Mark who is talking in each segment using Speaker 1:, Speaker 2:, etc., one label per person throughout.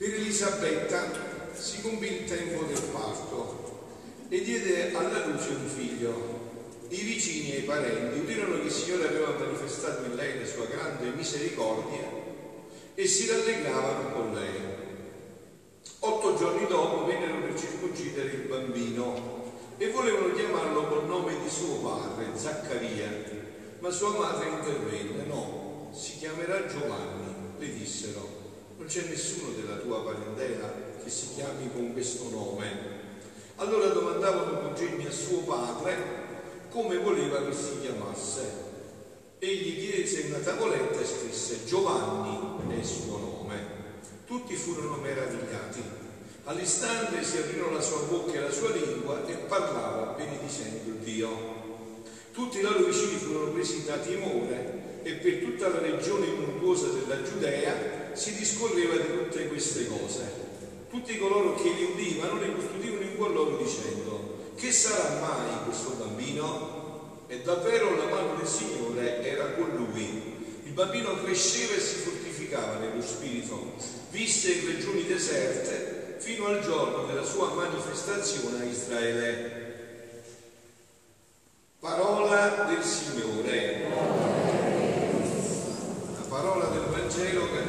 Speaker 1: Per Elisabetta si compì il tempo del parto e diede alla luce un figlio. I vicini e i parenti udirono che il Signore aveva manifestato in lei la sua grande misericordia e si rallegravano con lei. Otto giorni dopo vennero per circoncidere il bambino e volevano chiamarlo col nome di suo padre, Zaccaria, ma sua madre intervenne, no, si chiamerà Giovanni, le dissero non c'è nessuno della tua parentela che si chiami con questo nome. Allora domandavano cugini a suo padre come voleva che si chiamasse. Egli chiese una tavoletta e scrisse Giovanni è il suo nome. Tutti furono meravigliati. All'istante si aprirono la sua bocca e la sua lingua e parlava benedicendo Dio. Tutti i loro vicini furono presi da timore e per tutta la regione montuosa della Giudea si discorreva di tutte queste cose. Tutti coloro che li udivano le custodivano in cuor loro dicendo, che sarà mai questo bambino? E davvero la mano del Signore era con lui. Il bambino cresceva e si fortificava nello spirito, visse in regioni deserte fino al giorno della sua manifestazione a Israele. Parola del Signore parola del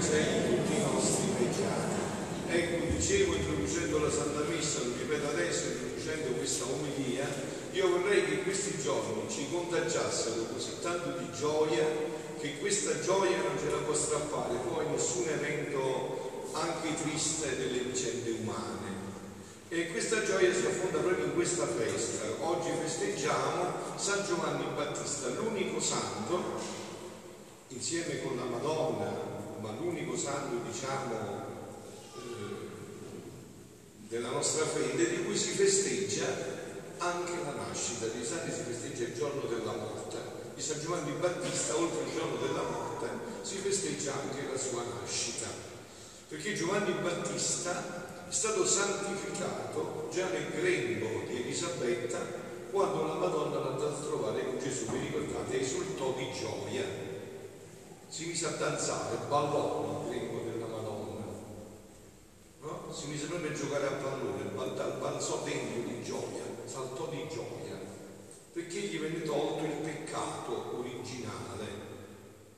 Speaker 1: Cancelli tutti i nostri peccati. Ecco, dicevo introducendo la Santa Messa, lo ripeto adesso, introducendo questa omelia, io vorrei che questi giorni ci contagiassero così tanto di gioia che questa gioia non ce la può strappare poi nessun evento anche triste delle vicende umane. E questa gioia si affonda proprio in questa festa. Oggi festeggiamo San Giovanni Battista, l'unico santo insieme con la Madonna, ma l'unico santo, diciamo, eh, della nostra fede, di cui si festeggia anche la nascita. Di santi si festeggia il giorno della morte. Di San Giovanni Battista, oltre il giorno della morte, si festeggia anche la sua nascita. Perché Giovanni Battista è stato santificato già nel grembo di Elisabetta quando la Madonna l'andò a trovare con Gesù, vi ricordate, esultò di gioia si mise a danzare, ballò il greco della Madonna, no? si mise proprio a giocare a pallone, balzò dentro di gioia, saltò di gioia, perché gli venne tolto il peccato originale,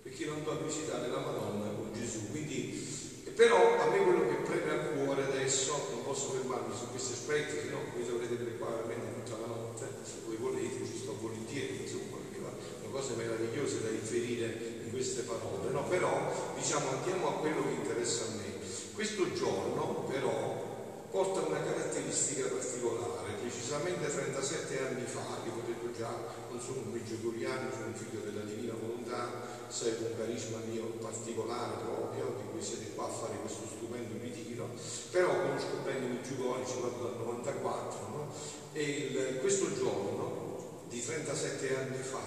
Speaker 1: perché non andò visitare la Madonna con Gesù. Quindi, però a me quello che preme a cuore adesso, non posso fermarmi su questi aspetti, se no voi dovrete qua veramente tutta la notte, se voi volete, ci sto volentieri, insomma, perché sono cose meravigliose da riferire queste parole, no? però diciamo andiamo a quello che interessa a me. Questo giorno però porta una caratteristica particolare, precisamente 37 anni fa, io ho detto già, non sono un meggiogoriano, sono un figlio della divina volontà, seguo un carisma mio particolare proprio, di cui siete qua a fare questo stupendo ritiro, però conosco bene i Meggiugori, ci vado dal 94, no? e il, questo giorno di 37 anni fa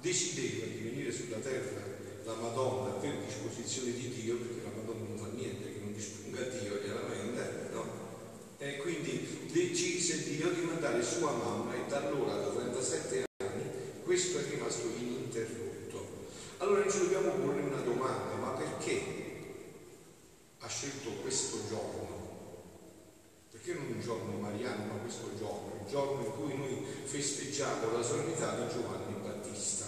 Speaker 1: decideva di venire sulla terra la Madonna per disposizione di Dio, perché la Madonna non fa niente che non disponga Dio chiaramente, no? E quindi decise Dio di mandare sua mamma e da allora, da 37 anni, questo è rimasto ininterrotto. Allora ci dobbiamo porre una domanda, ma perché ha scelto questo giorno? Perché non un giorno mariano, ma questo giorno, il giorno in cui noi festeggiamo la solennità di Giovanni Battista?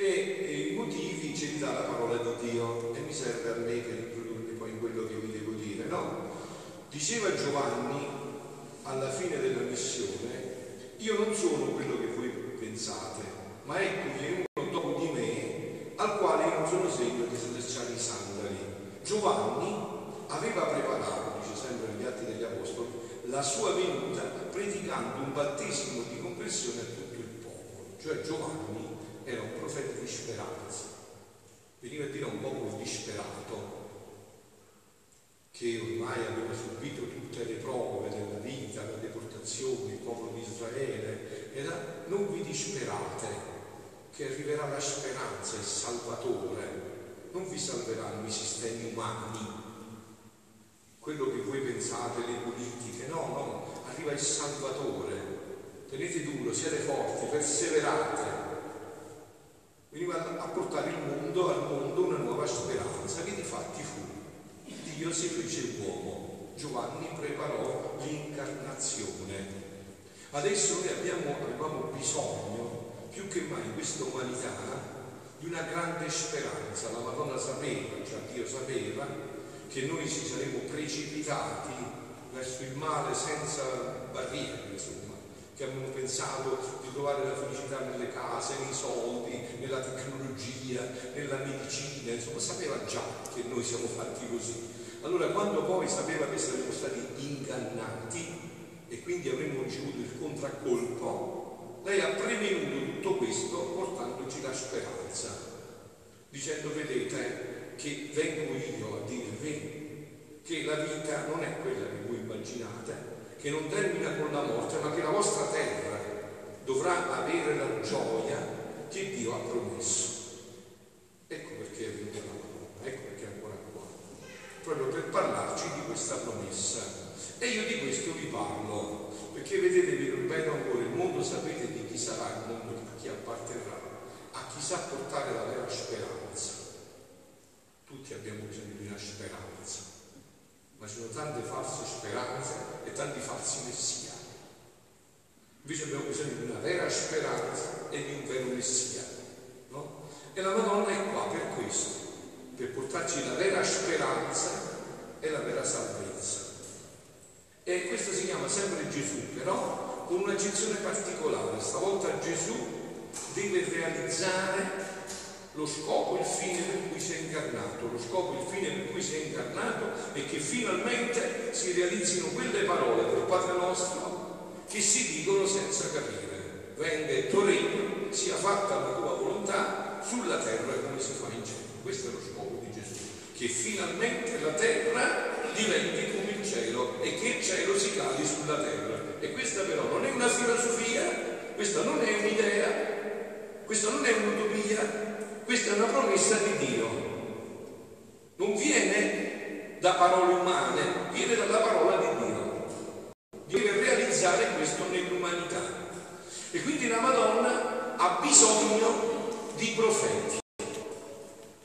Speaker 1: E, i motivi ce li dà la parola di Dio e mi serve a me per introdurmi poi in quello che vi devo dire. No? Diceva Giovanni alla fine della missione, io non sono quello che voi pensate, ma eccovi uno dopo di me al quale io non sono segno di stracciare i sandali. Giovanni aveva preparato, dice sempre negli Atti degli Apostoli, la sua venuta predicando un battesimo di compressione a tutto il popolo. Cioè Giovanni era un profeta di speranza, veniva a dire a un popolo disperato che ormai aveva subito tutte le prove della vita, la deportazione, il popolo di Israele, era non vi disperate, che arriverà la speranza, il Salvatore. non vi salveranno i sistemi umani, quello che voi pensate, le politiche, no, no, arriva il Salvatore. Tenete duro, siete forti, perseverate. Veniva a portare il mondo, al mondo una nuova speranza che di fatti fu. Dio si fece uomo, Giovanni preparò l'incarnazione. Adesso noi abbiamo, avevamo bisogno, più che mai in questa umanità, di una grande speranza. La Madonna sapeva, cioè Dio sapeva, che noi ci saremmo precipitati verso il male senza barriere, insomma, che abbiamo pensato di trovare la felicità nelle case, nei soldi, nella tecnologia, nella medicina, insomma, sapeva già che noi siamo fatti così. Allora quando poi sapeva che saremmo stati ingannati e quindi avremmo ricevuto il contraccolpo, lei ha prevenuto tutto questo portandoci la speranza, dicendo vedete che vengo io a dirvi che la vita non è quella che voi immaginate, che non termina con la morte, ma che la vostra terra dovrà avere la gioia che Dio ha promesso. Ecco perché è venuta la parola, ecco perché è ancora qua, proprio per parlarci di questa promessa. E io di questo vi parlo, perché vedete, vi ripeto ancora, il mondo sapete di chi sarà il mondo, a chi apparterrà, a chi sa portare la vera speranza. Tutti abbiamo bisogno di una speranza, ma ci sono tante false speranze e tanti falsi messia. Invece abbiamo bisogno di una vera speranza e di un vero messia. No? E la Madonna è qua per questo, per portarci la vera speranza e la vera salvezza. E questo si chiama sempre Gesù, però con un'accezione particolare. Stavolta Gesù deve realizzare lo scopo, il fine per cui si è incarnato. Lo scopo, il fine per cui si è incarnato è che finalmente si realizzino quelle parole del Padre nostro che si dicono senza capire. Venga il tuo regno, sia fatta la tua volontà sulla terra come si fa in cielo. Questo è lo scopo di Gesù, che finalmente la terra diventi come il cielo e che il cielo si cali sulla terra. E questa però non è una filosofia, questa non è un'idea, questa non è un'utopia, questa è una promessa di Dio. Non viene da parole umane, viene dalla parola di Dio. Deve realizzare questo nell'umanità. E quindi la Madonna ha bisogno di profeti.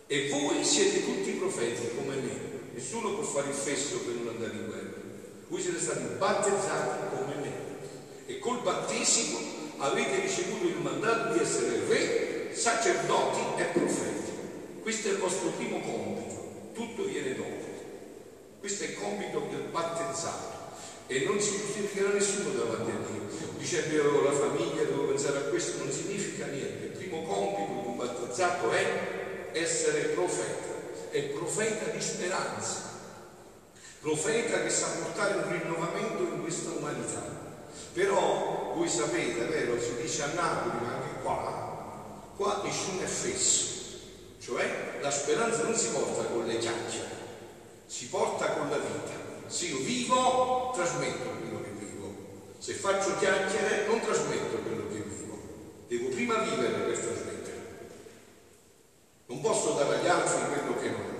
Speaker 1: E voi siete tutti profeti come me. Nessuno può fare il fesso per non andare in guerra. Voi siete stati battezzati come me e col battesimo avete ricevuto il mandato di essere re, sacerdoti e profeti. Questo è il vostro primo compito, tutto viene dopo. Questo è il compito del battezzato e non si giustificherà nessuno davanti a Dio. Dice che avevo la famiglia, devo pensare a questo, non significa niente. Il primo compito di un battezzato è essere profeta è profeta di speranza, profeta che sa portare un rinnovamento in questa umanità. Però voi sapete, vero, si dice a Napoli, ma anche qua, qua nessuno è fesso, cioè la speranza non si porta con le chiacchiere, si porta con la vita. Se io vivo, trasmetto quello che vivo. Se faccio chiacchiere, non trasmetto quello che vivo. Devo prima vivere. Non posso dare agli altri quello che non ho.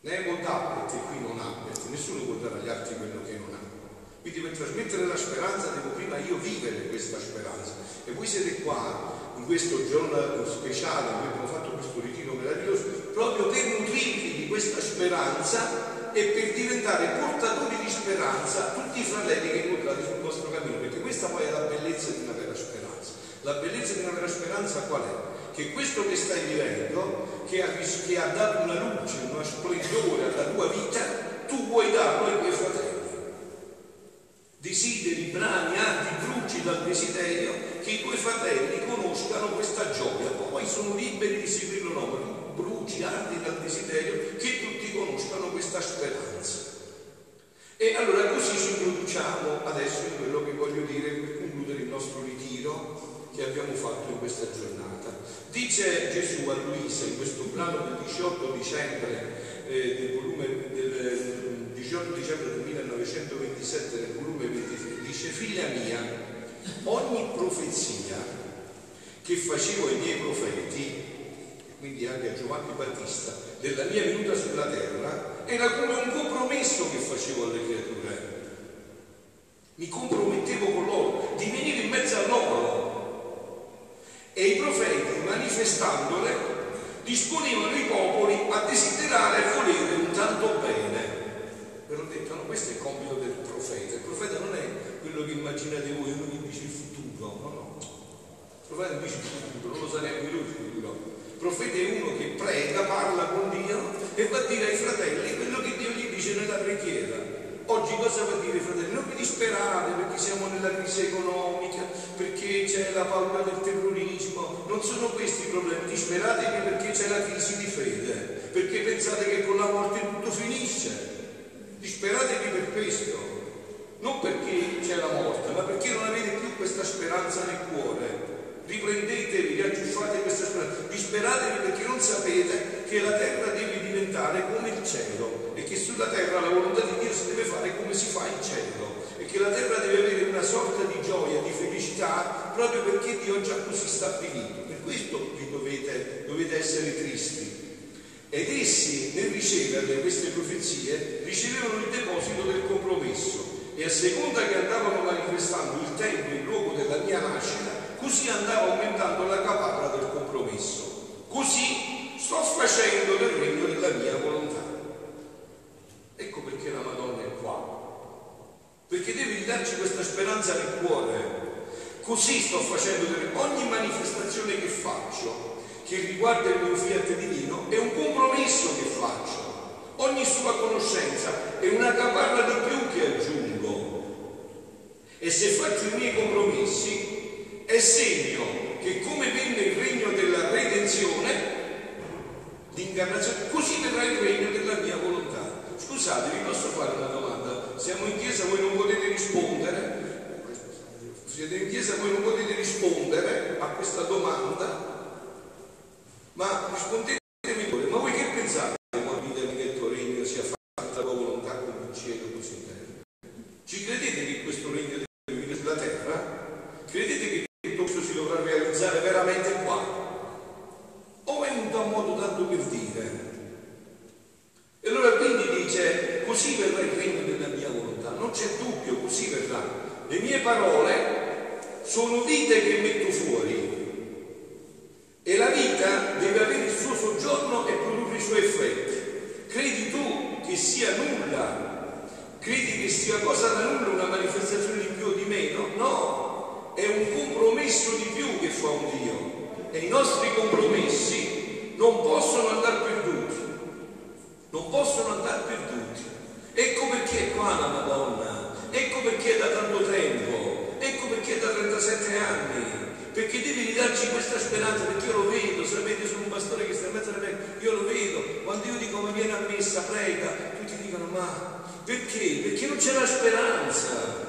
Speaker 1: Nemo tablet e qui non ha, perché nessuno può dare agli altri quello che non ha. Quindi per trasmettere la speranza devo prima io vivere questa speranza. E voi siete qua, in questo giorno speciale, noi abbiamo fatto questo ritiro meraviglioso, proprio per nutrirvi di questa speranza e per diventare portatori di speranza tutti i fratelli che incontrate sul vostro cammino, perché questa poi è la bellezza di una vera speranza. La bellezza di una vera speranza qual è? Che questo che stai vivendo, che ha, che ha dato una luce, uno splendore alla tua vita, tu vuoi darlo ai tuoi fratelli. Desideri, brani, arti, bruci dal desiderio che i tuoi fratelli conoscano questa gioia, poi sono liberi di seguirlo no, bruci, arti dal desiderio che tutti conoscano questa speranza. E allora così ci introduciamo adesso in quello che voglio dire per concludere il nostro ritiro che abbiamo fatto in questa giornata. Dice Gesù a Luisa in questo brano del 18 dicembre eh, del volume del 18 dicembre del 1927 del volume 23, dice figlia mia, ogni profezia che facevo ai miei profeti, quindi anche a Giovanni Battista, della mia venuta sulla terra, era come un compromesso che facevo alle creature. Mi compromettevo con loro, di venire in mezzo a loro. E i profeti, manifestandole, disponevano i popoli a desiderare e volere un tanto bene. Ve l'ho detto, no, questo è il compito del profeta. Il profeta non è quello che immaginate voi, uno che dice il futuro, no, no. Il profeta non dice il futuro, non lo sa neanche lui il futuro il profeta è uno che prega, parla con Dio e va a dire ai fratelli quello che Dio gli dice nella preghiera. Oggi cosa va a dire fratelli? Non vi disperate perché siamo nella crisi economica, perché c'è la paura del terrorismo, non sono questi i problemi, disperatevi perché c'è la crisi di fede, perché pensate che con la morte tutto finisce. Disperatevi per questo, non perché c'è la morte, ma perché non avete più questa speranza nel cuore. Riprendetevi, riaggiuffate questa speranza, disperatevi perché non sapete che la terra deve diventare come il cielo e che sulla terra la volontà di Dio si deve fare come si fa in cielo e che la terra deve avere una sorta di gioia, felicità proprio perché Dio già così stabilito. Per questo vi dovete, dovete essere tristi. Ed essi, nel riceverle queste profezie, ricevevano il deposito del compromesso e a seconda che andavano manifestando il tempo e il luogo della mia nascita, così andava aumentando la caparra del compromesso. Così sto facendo del regno della mia volontà. Ecco perché la Madonna è qua. Perché devi darci questa speranza nel cuore. Così sto facendo del ogni manifestazione che faccio che riguarda il mio fiat divino è un compromesso che faccio. Ogni sua conoscenza è una caparra di più che aggiungo. E se faccio i miei compromessi, è segno che come venne il regno della redenzione, l'incarnazione, così verrà il regno della mia volontà. Scusate, vi posso fare una domanda? Siamo in chiesa, voi non potete rispondere? Siete in chiesa, voi non potete rispondere a questa domanda? Ma rispondetemi pure, ma voi che pensate quando dite che il tuo regno sia fatta la volontà come in cielo così in terra? Ci credete che questo regno deve venire sulla terra? Credete che questo si dovrà realizzare veramente qua? O è un modo tanto per dire? E allora quindi dice, così verrà il regno della mia volontà, non c'è dubbio, così verrà. Le mie parole sono vite che metto fuori quando io dico mi viene a messa, prega, tutti dicono ma perché? Perché non c'è la speranza.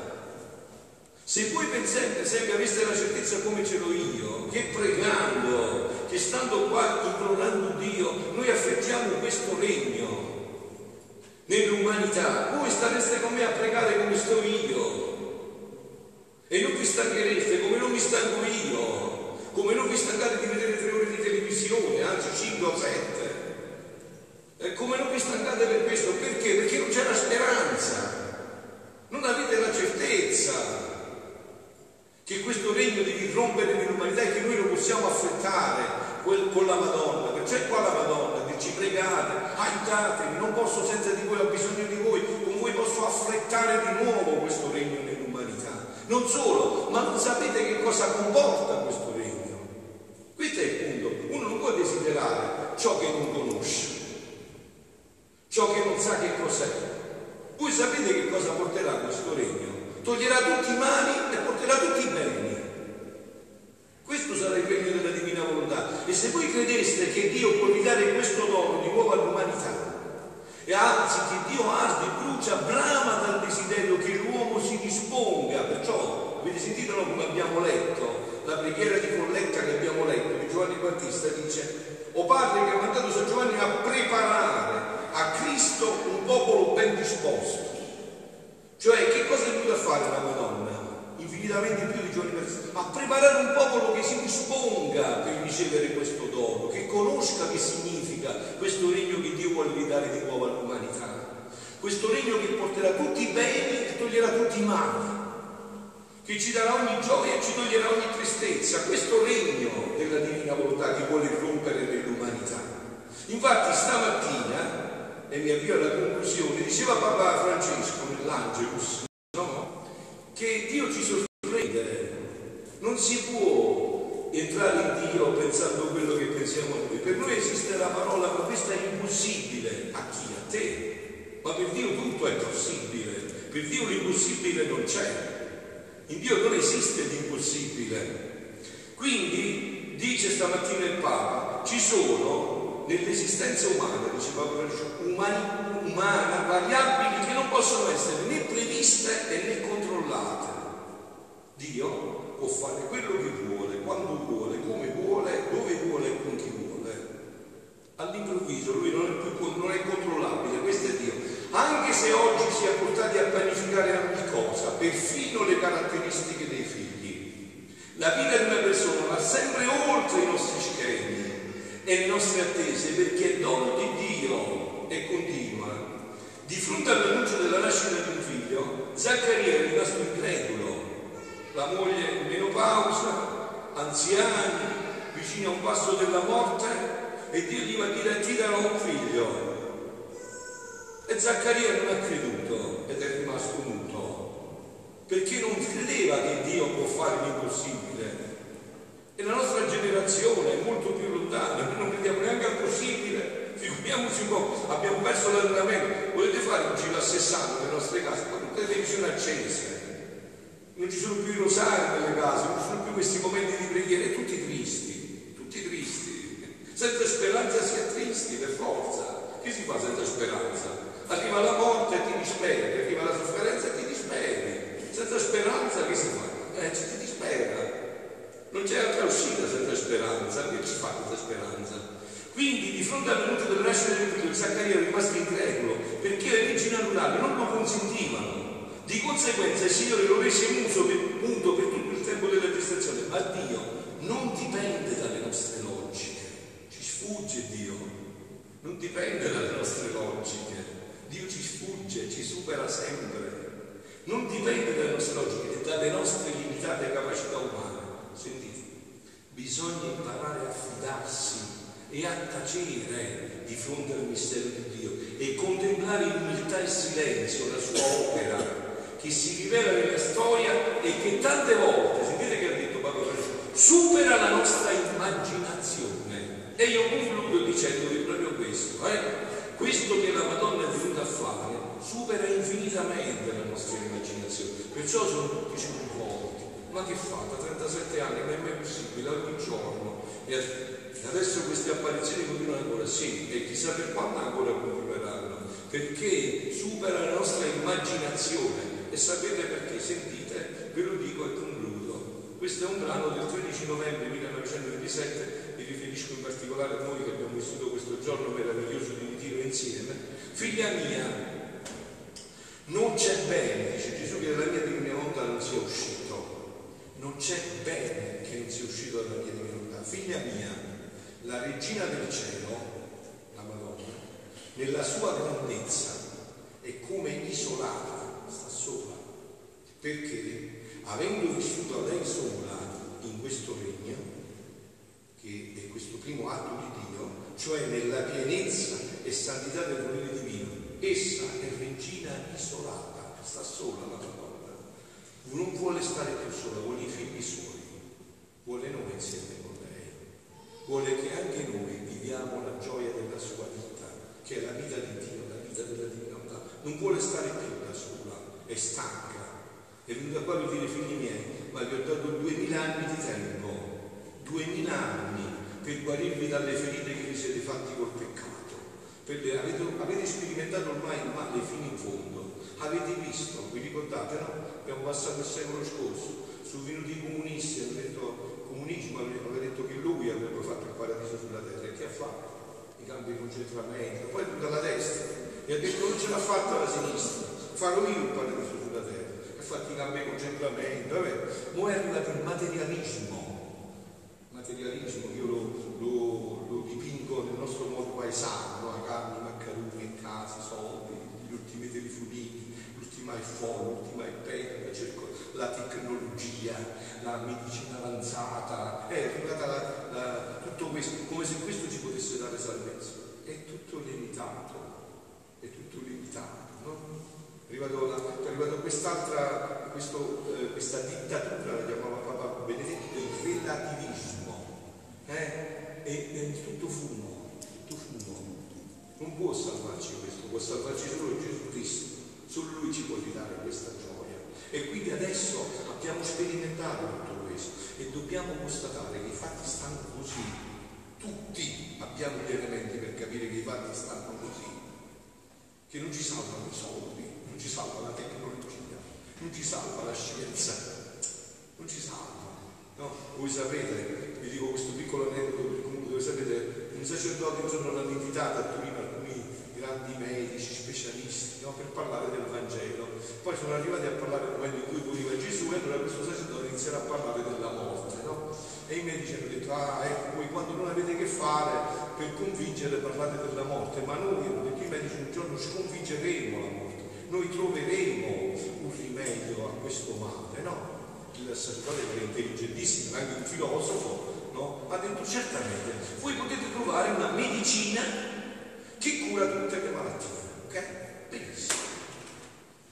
Speaker 1: Se voi pensate, sempre esempio, aveste la certezza come ce l'ho io, che pregando, che stando qua implorando Dio, noi affrettiamo questo regno nell'umanità, voi stareste con me a pregare come sto io e non vi stanchereste come non mi stanco io, come non vi stancate di vedere tre ore di televisione, anzi cinque o sette come non vi stancate per questo? Perché? Perché non c'è la speranza, non avete la certezza che questo regno devi rompere nell'umanità e che noi lo possiamo affrettare con la Madonna, perciò è qua la Madonna, che ci pregate, aiutatemi, non posso senza di voi, ho bisogno di voi, con voi posso affrettare di nuovo questo regno nell'umanità. Non solo, ma non sapete che cosa comporta questo regno. Questo è il punto, uno non può desiderare ciò che non conosce, ciò che non sa che cos'è. Voi sapete che cosa porterà questo regno? Toglierà tutti i mali e porterà tutti i beni. Questo sarà il regno della divina volontà. E se voi credeste che Dio può ridare questo dono di nuovo all'umanità, e anzi che Dio arde, brucia, brama dal desiderio che l'uomo si disponga, perciò avete sentito no, come abbiamo letto, la preghiera di colletta che abbiamo letto di Giovanni Battista dice, o Padre che ha mandato San Giovanni a preparare a Cristo un popolo ben disposto cioè, che cosa è venuta a fare la Madonna? Infinitamente più di giorni per A preparare un popolo che si disponga per ricevere questo dono che conosca che significa questo regno che Dio vuole ridare di nuovo all'umanità. Questo regno che porterà tutti i beni e toglierà tutti i mali, che ci darà ogni gioia e ci toglierà ogni tristezza. Questo regno della divina volontà che vuole rompere nell'umanità. Infatti stamattina, e mi avvio alla conclusione, diceva Papa Francesco nell'Angelus? Che Dio ci sorprende, non si può entrare in Dio pensando quello che pensiamo noi. Per noi esiste la parola, ma questa è impossibile. A chi? A te. Ma per Dio tutto è possibile. Per Dio l'impossibile non c'è. In Dio non esiste l'impossibile. Quindi, dice stamattina il Papa, ci sono nell'esistenza umana, dice Papa Francesco, umani, umana, variabili che non possono essere né previste e né controllate. Dio può fare quello che vuole, quando vuole, come vuole, dove vuole e con chi vuole. All'improvviso lui non è, più, non è controllabile, questo è Dio anche se oggi si è portati a pianificare ogni cosa, perfino le caratteristiche dei figli. La vita di una persona va sempre oltre i nostri schemi e le nostre attese perché è dono di Dio e continua. Di fronte all'annuncio della nascita di un figlio, Zaccaria è rimasto incredulo. La moglie in menopausa, anziani, vicini a un passo della morte, e Dio gli va a dire ti darò un figlio. E Zaccaria non ha creduto ed è rimasto muto, perché non credeva che Dio può fare l'impossibile. E la nostra generazione è molto più lontana, noi non crediamo neanche al possibile, figuriamoci un po', abbiamo perso l'allenamento, volete fare un giro a 60 nelle nostre case, con tutte le televisioni accese, non ci sono più i rosari nelle case, non ci sono più questi momenti di preghiera, tutti tristi, tutti tristi, senza speranza si è tristi per forza, che si fa senza speranza? arriva la morte e ti disperi, arriva la sofferenza e ti disperi. Senza speranza che si fa? Eh, ci ti dispera. Non c'è altra uscita senza speranza, che ci fa senza speranza? Quindi di fronte all'annuncio del nascita del figlio, Zaccaria è rimasto incredulo perché le leggi naturali non lo consentivano. Di conseguenza il Signore lo rese muso per, muto per tutto il tempo della gestazione. Ma Dio non dipende dalle nostre logiche, ci sfugge Dio, non dipende dalle nostre logiche. Dio ci sfugge, ci supera sempre. Non dipende dalle nostre logiche e dalle nostre limitate capacità umane. Sentite, bisogna imparare a fidarsi e a tacere di fronte al mistero di Dio e contemplare in umiltà e silenzio la sua opera rivela nella storia e che tante volte, sentite che ha detto Papa Francesco, supera la nostra immaginazione. E io concludo dicendovi proprio questo. Eh? questo che la Madonna è venuta a fare supera infinitamente la nostra immaginazione, perciò sono tutti sconvolti. Ma che fa? Da 37 anni non è mai possibile, ogni giorno. E adesso queste apparizioni continuano ancora, sì, e chissà per quanto ancora continueranno, perché supera la nostra immaginazione. E sapete perché? Sentite, ve lo dico e concludo. Questo è un brano del 13 novembre 1927, mi riferisco in particolare a noi che abbiamo vissuto questo giorno meraviglioso di insieme, figlia mia, non c'è bene, dice Gesù, che dalla mia divina volontà non sia uscito, non c'è bene che non sia uscito dalla mia divina volontà. Figlia mia, la regina del cielo, la Madonna, nella sua grandezza è come isolata, sta sola, perché avendo vissuto lei sola in questo regno, che è questo primo atto di Dio, cioè nella pienezza e santità del volere divino. Essa è regina isolata, sta sola la Madonna. Non vuole stare più sola, vuole i figli suoi, vuole noi insieme con lei. Vuole che anche noi viviamo la gioia della sua vita, che è la vita di Dio, la vita della divinità. Non vuole stare più da sola, è stanca. È venuta qua per dire figli miei, ma vi ho dato duemila anni di tempo, duemila anni per guarirvi dalle ferite che vi siete fatti col peccato. Avete, avete, sperimentato ormai il male fino in fondo, avete visto, vi ricordate, no? Abbiamo passato il secolo scorso, sono venuti i comunisti, hanno detto, comunismo aveva detto che lui avrebbe fatto il paradiso sulla terra, e che ha fatto? I campi di concentramento, poi tutta la destra, e ha detto non ce l'ha fatta la sinistra, farò io il paradiso sulla terra, i campi di concentramento, vabbè, ora è arrivato il materialismo, materialismo, io lo, lo dico nel nostro modo paesano, no? carni, maccheroni, case, soldi, gli ultimi telefonini, l'ultima iPhone, l'ultima iPad, cerco la tecnologia, la medicina avanzata, è arrivata la, la, tutto questo, come se questo ci potesse dare salvezza. È tutto limitato, è tutto limitato, no? È arrivato, è arrivato quest'altra, questo, eh, questa dittatura, la chiamava Papa Benedetto, del relativismo, eh? è, è tutto fumo, tutto fumo. Non può salvarci questo, può salvarci solo Gesù Cristo, solo Lui ci può ridare questa gioia. E quindi adesso abbiamo sperimentato tutto questo e dobbiamo constatare che i fatti stanno così. Tutti abbiamo gli elementi per capire che i fatti stanno così. Che non ci salvano i soldi, non ci salva la tecnologia, non ci salva la scienza, non ci salva. No? Voi sapete, vi dico questo piccolo aneddoto dove sapete, un sacerdote un giorno l'hanno invitato a Torino grandi medici, specialisti, no? per parlare del Vangelo. Poi sono arrivati a parlare del momento in cui moriva Gesù e allora questo sacerdote inizierà a parlare della morte. No? E i medici hanno detto, ah ecco, voi quando non avete che fare per convincere parlate della morte, ma noi, detto i medici, un giorno sconfiggeremo la morte, noi troveremo un rimedio a questo male. No? Il sacerdote era intelligentissimo, era anche un filosofo, no? ha detto certamente, voi potete trovare una medicina che cura tutte le malattie. Ok? Benissimo.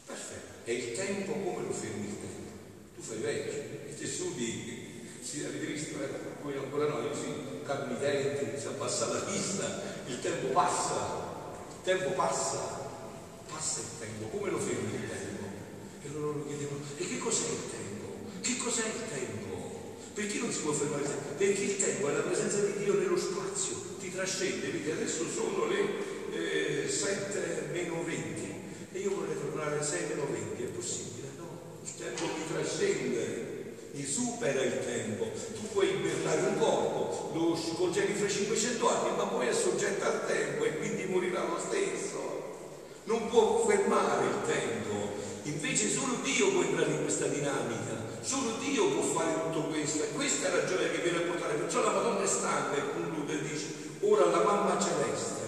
Speaker 1: Perfetto. E il tempo come lo fermi il tempo? Tu fai vecchio, i tessuti, si avete visto, eh? Voi ancora no, io sì, denti, si abbassa la vista, il tempo passa, il tempo passa, passa il tempo, come lo fermi il tempo? E loro lo chiedevano, e che cos'è il tempo? Che cos'è il tempo? Perché non si può fermare il tempo? Perché il tempo è la presenza di Dio nello spazio, ti trascende, vedi adesso sono le eh, 7 meno 20 e io vorrei tornare a 6 meno 20, è possibile? No, il tempo mi trascende, mi supera il tempo. Tu puoi ibernare un corpo, lo congeli fra 500 anni, ma poi è soggetto al tempo e quindi morirà lo stesso. Non può fermare il tempo. Invece solo Dio può entrare in questa dinamica, solo Dio può fare tutto questo e questa è la gioia che viene a portare. Perciò la Madonna è stanca e conclude dice, ora la mamma celeste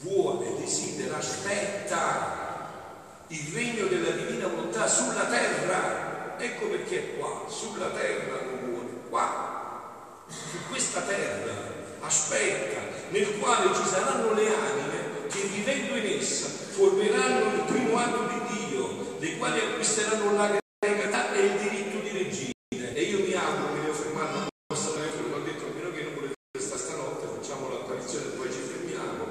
Speaker 1: vuole, desidera, aspetta il regno della divina volontà sulla terra. Ecco perché è qua, sulla terra lo vuole, qua, su questa terra, aspetta, nel quale ci saranno le anime vivendo in essa formeranno il primo atto di Dio, dei quali acquisteranno la gregità e il diritto di regina. E io mi auguro che ne ho fermato questo ho detto almeno che non volete questa stanotte, facciamo l'apparizione e poi ci fermiamo.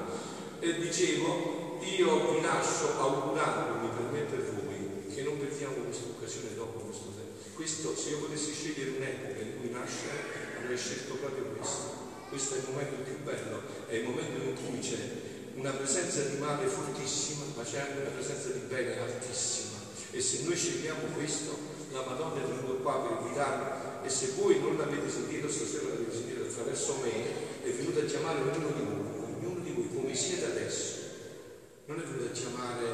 Speaker 1: E dicevo, io vi lascio augurandomi per me e per voi che non perdiamo questa occasione dopo questo tempo. Questo, se io potessi scegliere un'epoca in cui nascere, avrei scelto proprio questo. Questo è il momento più bello, è il momento in cui c'è una presenza di male fortissima, ma c'è anche una presenza di bene altissima. E se noi scegliamo questo, la Madonna è venuta qua per guidarmi e se voi non l'avete sentito stasera, l'avete sentito attraverso me, è venuta a chiamare ognuno di voi, ognuno di voi come siete adesso. Non è venuta a chiamare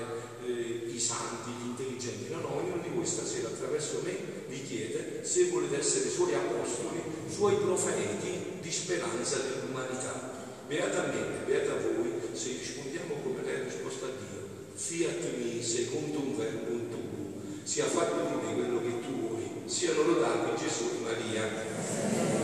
Speaker 1: eh, i santi, gli intelligenti, no, no, ognuno di voi stasera attraverso me vi chiede se volete essere suoi apostoli, suoi profeti di speranza dell'umanità. Beata me, beata voi, se rispondiamo come lei ha risposto a Dio, fiat mi secondo un verbo tuo, sia fatto di me quello che tu vuoi, siano lodati Gesù e Maria.